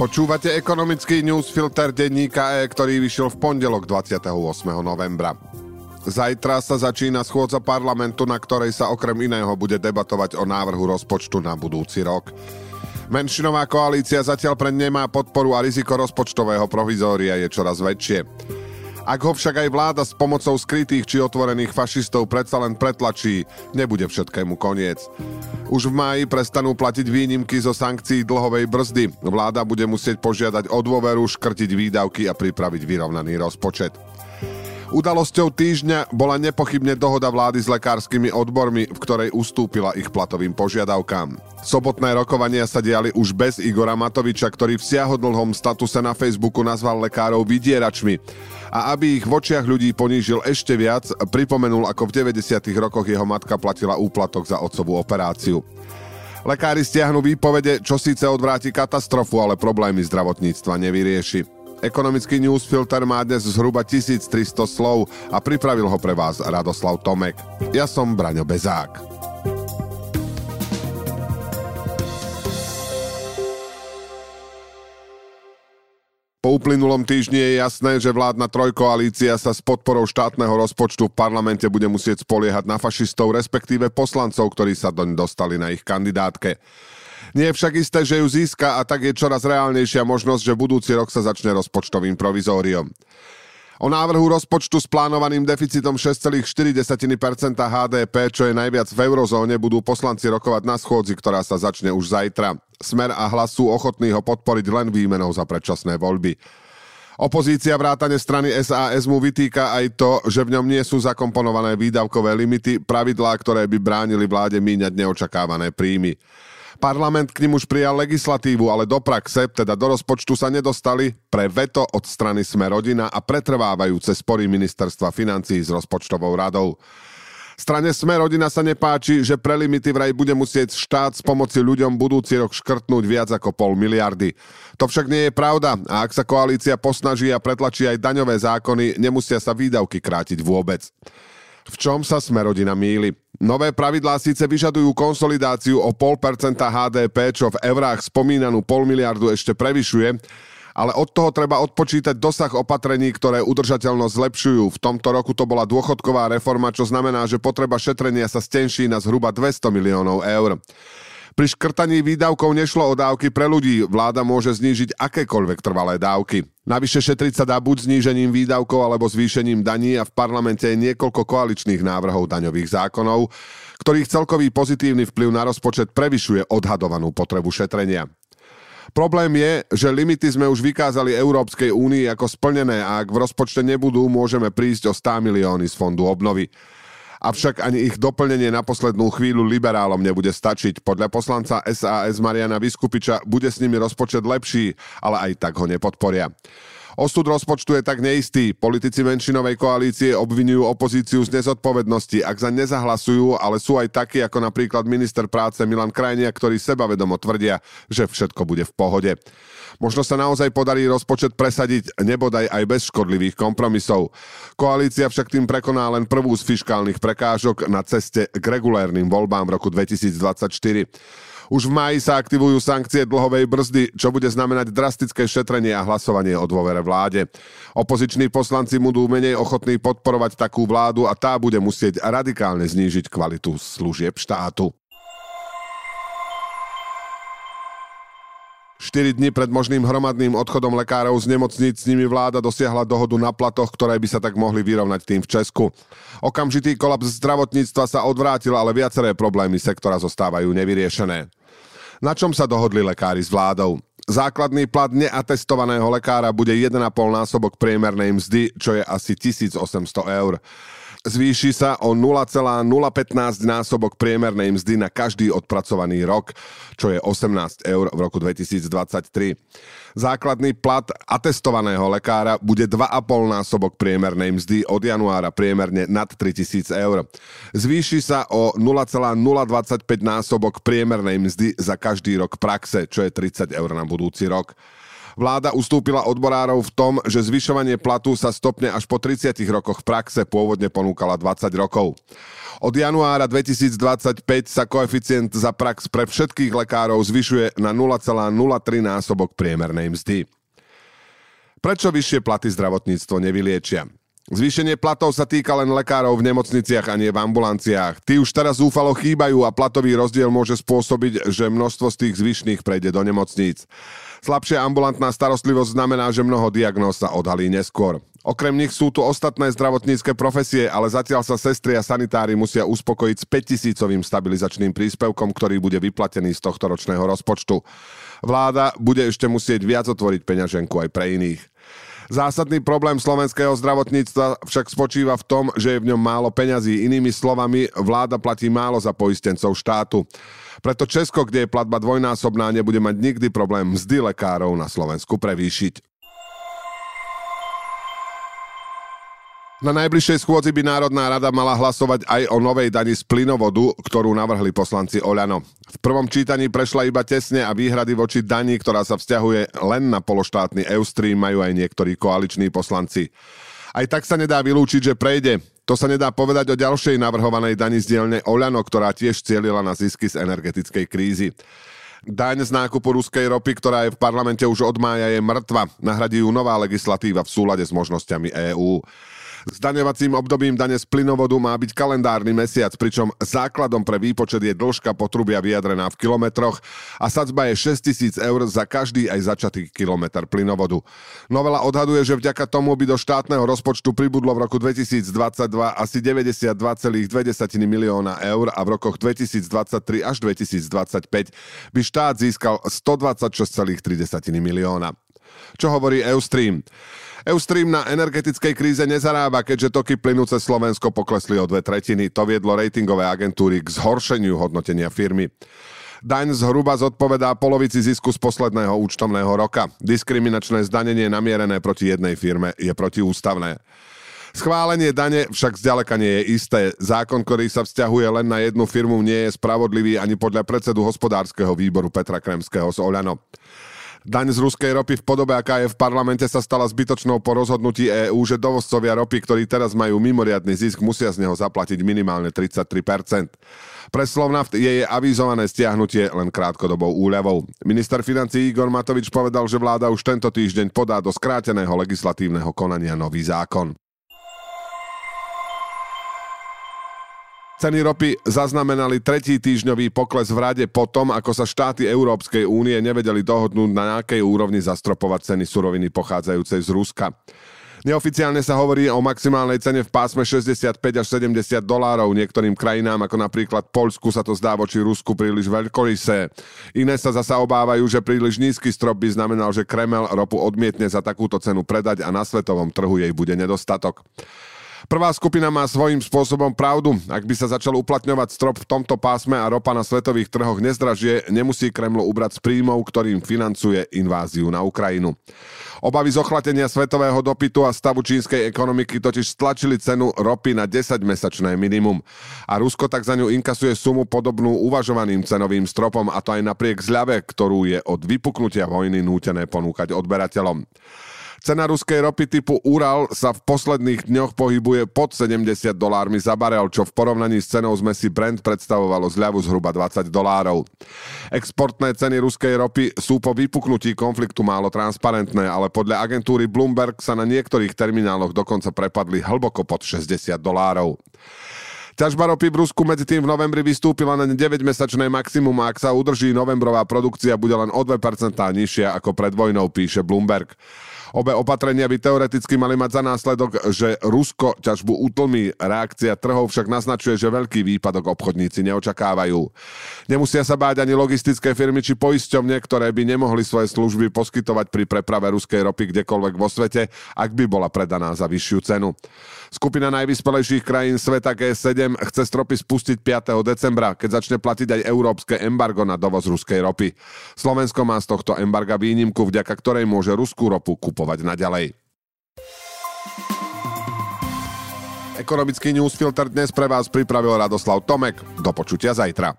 Počúvate ekonomický newsfilter denníka E, ktorý vyšiel v pondelok 28. novembra. Zajtra sa začína schôdza parlamentu, na ktorej sa okrem iného bude debatovať o návrhu rozpočtu na budúci rok. Menšinová koalícia zatiaľ pre nemá podporu a riziko rozpočtového provizória je čoraz väčšie. Ak ho však aj vláda s pomocou skrytých či otvorených fašistov predsa len pretlačí, nebude všetkému koniec. Už v máji prestanú platiť výnimky zo sankcií dlhovej brzdy. Vláda bude musieť požiadať o dôveru, škrtiť výdavky a pripraviť vyrovnaný rozpočet. Udalosťou týždňa bola nepochybne dohoda vlády s lekárskymi odbormi, v ktorej ustúpila ich platovým požiadavkám. Sobotné rokovania sa diali už bez Igora Matoviča, ktorý v siahodlhom statuse na Facebooku nazval lekárov vydieračmi. A aby ich v očiach ľudí ponížil ešte viac, pripomenul, ako v 90. rokoch jeho matka platila úplatok za otcovú operáciu. Lekári stiahnu výpovede, čo síce odvráti katastrofu, ale problémy zdravotníctva nevyrieši. Ekonomický newsfilter má dnes zhruba 1300 slov a pripravil ho pre vás Radoslav Tomek. Ja som Braňo Bezák. Po uplynulom týždni je jasné, že vládna trojkoalícia sa s podporou štátneho rozpočtu v parlamente bude musieť spoliehať na fašistov, respektíve poslancov, ktorí sa doň dostali na ich kandidátke. Nie je však isté, že ju získa a tak je čoraz reálnejšia možnosť, že budúci rok sa začne rozpočtovým provizóriom. O návrhu rozpočtu s plánovaným deficitom 6,4% HDP, čo je najviac v eurozóne, budú poslanci rokovať na schôdzi, ktorá sa začne už zajtra. Smer a hlas sú ochotní ho podporiť len výmenou za predčasné voľby. Opozícia vrátane strany SAS mu vytýka aj to, že v ňom nie sú zakomponované výdavkové limity, pravidlá, ktoré by bránili vláde míňať neočakávané príjmy. Parlament k ním už prijal legislatívu, ale do praxe, teda do rozpočtu sa nedostali pre veto od strany Sme rodina a pretrvávajúce spory ministerstva financí s rozpočtovou radou. Strane Sme rodina sa nepáči, že pre limity vraj bude musieť štát s pomoci ľuďom budúci rok škrtnúť viac ako pol miliardy. To však nie je pravda a ak sa koalícia posnaží a pretlačí aj daňové zákony, nemusia sa výdavky krátiť vôbec. V čom sa Smerodina míli? Nové pravidlá síce vyžadujú konsolidáciu o 0,5% HDP, čo v eurách spomínanú pol miliardu ešte prevyšuje, ale od toho treba odpočítať dosah opatrení, ktoré udržateľnosť zlepšujú. V tomto roku to bola dôchodková reforma, čo znamená, že potreba šetrenia sa stenší na zhruba 200 miliónov eur. Pri škrtaní výdavkov nešlo o dávky pre ľudí. Vláda môže znížiť akékoľvek trvalé dávky. Navyše šetriť sa dá buď znížením výdavkov alebo zvýšením daní a v parlamente je niekoľko koaličných návrhov daňových zákonov, ktorých celkový pozitívny vplyv na rozpočet prevyšuje odhadovanú potrebu šetrenia. Problém je, že limity sme už vykázali Európskej únii ako splnené a ak v rozpočte nebudú, môžeme prísť o 100 milióny z fondu obnovy. Avšak ani ich doplnenie na poslednú chvíľu liberálom nebude stačiť. Podľa poslanca SAS Mariana Vyskupiča bude s nimi rozpočet lepší, ale aj tak ho nepodporia. Osud rozpočtu je tak neistý. Politici menšinovej koalície obvinujú opozíciu z nezodpovednosti, ak za nezahlasujú, ale sú aj takí ako napríklad minister práce Milan Krajnia, ktorí sebavedomo tvrdia, že všetko bude v pohode. Možno sa naozaj podarí rozpočet presadiť nebodaj aj bez škodlivých kompromisov. Koalícia však tým prekoná len prvú z fiškálnych prekážok na ceste k regulérnym voľbám v roku 2024. Už v máji sa aktivujú sankcie dlhovej brzdy, čo bude znamenať drastické šetrenie a hlasovanie o dôvere vláde. Opoziční poslanci budú menej ochotní podporovať takú vládu a tá bude musieť radikálne znížiť kvalitu služieb štátu. 4 dní pred možným hromadným odchodom lekárov z nemocníc s nimi vláda dosiahla dohodu na platoch, ktoré by sa tak mohli vyrovnať tým v Česku. Okamžitý kolaps zdravotníctva sa odvrátil, ale viaceré problémy sektora zostávajú nevyriešené. Na čom sa dohodli lekári s vládou? Základný plat neatestovaného lekára bude 1,5 násobok priemernej mzdy, čo je asi 1800 eur zvýši sa o 0,015 násobok priemernej mzdy na každý odpracovaný rok, čo je 18 eur v roku 2023. Základný plat atestovaného lekára bude 2,5 násobok priemernej mzdy od januára priemerne nad 3000 eur. Zvýši sa o 0,025 násobok priemernej mzdy za každý rok praxe, čo je 30 eur na budúci rok. Vláda ustúpila odborárov v tom, že zvyšovanie platu sa stopne až po 30 rokoch praxe, pôvodne ponúkala 20 rokov. Od januára 2025 sa koeficient za prax pre všetkých lekárov zvyšuje na 0,03 násobok priemernej mzdy. Prečo vyššie platy zdravotníctvo nevyliečia? Zvýšenie platov sa týka len lekárov v nemocniciach a nie v ambulanciách. Tí už teraz zúfalo chýbajú a platový rozdiel môže spôsobiť, že množstvo z tých zvyšných prejde do nemocníc. Slabšia ambulantná starostlivosť znamená, že mnoho diagnóz sa odhalí neskôr. Okrem nich sú tu ostatné zdravotnícke profesie, ale zatiaľ sa sestry a sanitári musia uspokojiť s 5000 stabilizačným príspevkom, ktorý bude vyplatený z tohto ročného rozpočtu. Vláda bude ešte musieť viac otvoriť peňaženku aj pre iných. Zásadný problém slovenského zdravotníctva však spočíva v tom, že je v ňom málo peňazí. Inými slovami, vláda platí málo za poistencov štátu. Preto Česko, kde je platba dvojnásobná, nebude mať nikdy problém mzdy lekárov na Slovensku prevýšiť. Na najbližšej schôdzi by Národná rada mala hlasovať aj o novej dani z plynovodu, ktorú navrhli poslanci Oľano. V prvom čítaní prešla iba tesne a výhrady voči dani, ktorá sa vzťahuje len na pološtátny Eustream, majú aj niektorí koaliční poslanci. Aj tak sa nedá vylúčiť, že prejde. To sa nedá povedať o ďalšej navrhovanej dani z dielne Oľano, ktorá tiež cielila na zisky z energetickej krízy. Daň z nákupu ruskej ropy, ktorá je v parlamente už od mája, je mŕtva. Nahradí ju nová legislatíva v súlade s možnosťami EÚ. Zdaňovacím obdobím dane z plynovodu má byť kalendárny mesiac, pričom základom pre výpočet je dĺžka potrubia vyjadrená v kilometroch a sadzba je 6000 eur za každý aj začatý kilometr plynovodu. Novela odhaduje, že vďaka tomu by do štátneho rozpočtu pribudlo v roku 2022 asi 92,2 milióna eur a v rokoch 2023 až 2025 by štát získal 126,3 milióna. Čo hovorí Eustream? Eustream na energetickej kríze nezarába, keďže toky plynu cez Slovensko poklesli o dve tretiny. To viedlo ratingové agentúry k zhoršeniu hodnotenia firmy. Daň zhruba zodpovedá polovici zisku z posledného účtovného roka. Diskriminačné zdanenie namierené proti jednej firme je protiústavné. Schválenie dane však zďaleka nie je isté. Zákon, ktorý sa vzťahuje len na jednu firmu, nie je spravodlivý ani podľa predsedu hospodárskeho výboru Petra Kremského z Oľano. Daň z ruskej ropy v podobe, aká je v parlamente, sa stala zbytočnou po rozhodnutí EÚ, že dovozcovia ropy, ktorí teraz majú mimoriadny zisk, musia z neho zaplatiť minimálne 33%. Pre Slovnaft je jej avizované stiahnutie len krátkodobou úľavou. Minister financí Igor Matovič povedal, že vláda už tento týždeň podá do skráteného legislatívneho konania nový zákon. Ceny ropy zaznamenali tretí týždňový pokles v rade po tom, ako sa štáty Európskej únie nevedeli dohodnúť na nejakej úrovni zastropovať ceny suroviny pochádzajúcej z Ruska. Neoficiálne sa hovorí o maximálnej cene v pásme 65 až 70 dolárov. Niektorým krajinám, ako napríklad Poľsku, sa to zdá voči Rusku príliš veľkorysé. Iné sa zasa obávajú, že príliš nízky strop by znamenal, že Kreml ropu odmietne za takúto cenu predať a na svetovom trhu jej bude nedostatok. Prvá skupina má svojím spôsobom pravdu. Ak by sa začal uplatňovať strop v tomto pásme a ropa na svetových trhoch nezdražie, nemusí Kreml ubrať z príjmov, ktorým financuje inváziu na Ukrajinu. Obavy z ochlatenia svetového dopytu a stavu čínskej ekonomiky totiž stlačili cenu ropy na 10-mesačné minimum. A Rusko tak za ňu inkasuje sumu podobnú uvažovaným cenovým stropom a to aj napriek zľave, ktorú je od vypuknutia vojny nútené ponúkať odberateľom. Cena ruskej ropy typu Ural sa v posledných dňoch pohybuje pod 70 dolármi za barel, čo v porovnaní s cenou zmesi Brent predstavovalo zľavu zhruba 20 dolárov. Exportné ceny ruskej ropy sú po vypuknutí konfliktu málo transparentné, ale podľa agentúry Bloomberg sa na niektorých termináloch dokonca prepadli hlboko pod 60 dolárov. Ťažba ropy v Rusku medzi tým v novembri vystúpila na 9-mesačné maximum a ak sa udrží novembrová produkcia bude len o 2% nižšia ako pred vojnou, píše Bloomberg. Obe opatrenia by teoreticky mali mať za následok, že Rusko ťažbu utlmí. Reakcia trhov však naznačuje, že veľký výpadok obchodníci neočakávajú. Nemusia sa báť ani logistické firmy či poisťovne, ktoré by nemohli svoje služby poskytovať pri preprave ruskej ropy kdekoľvek vo svete, ak by bola predaná za vyššiu cenu. Skupina najvyspelejších krajín sveta G7 chce stropy spustiť 5. decembra, keď začne platiť aj európske embargo na dovoz ruskej ropy. Slovensko má z tohto embarga výnimku, vďaka ktorej môže ruskú ropu kupovať naďalej. Ekonomický newsfilter dnes pre vás pripravil Radoslav Tomek. Do počutia zajtra.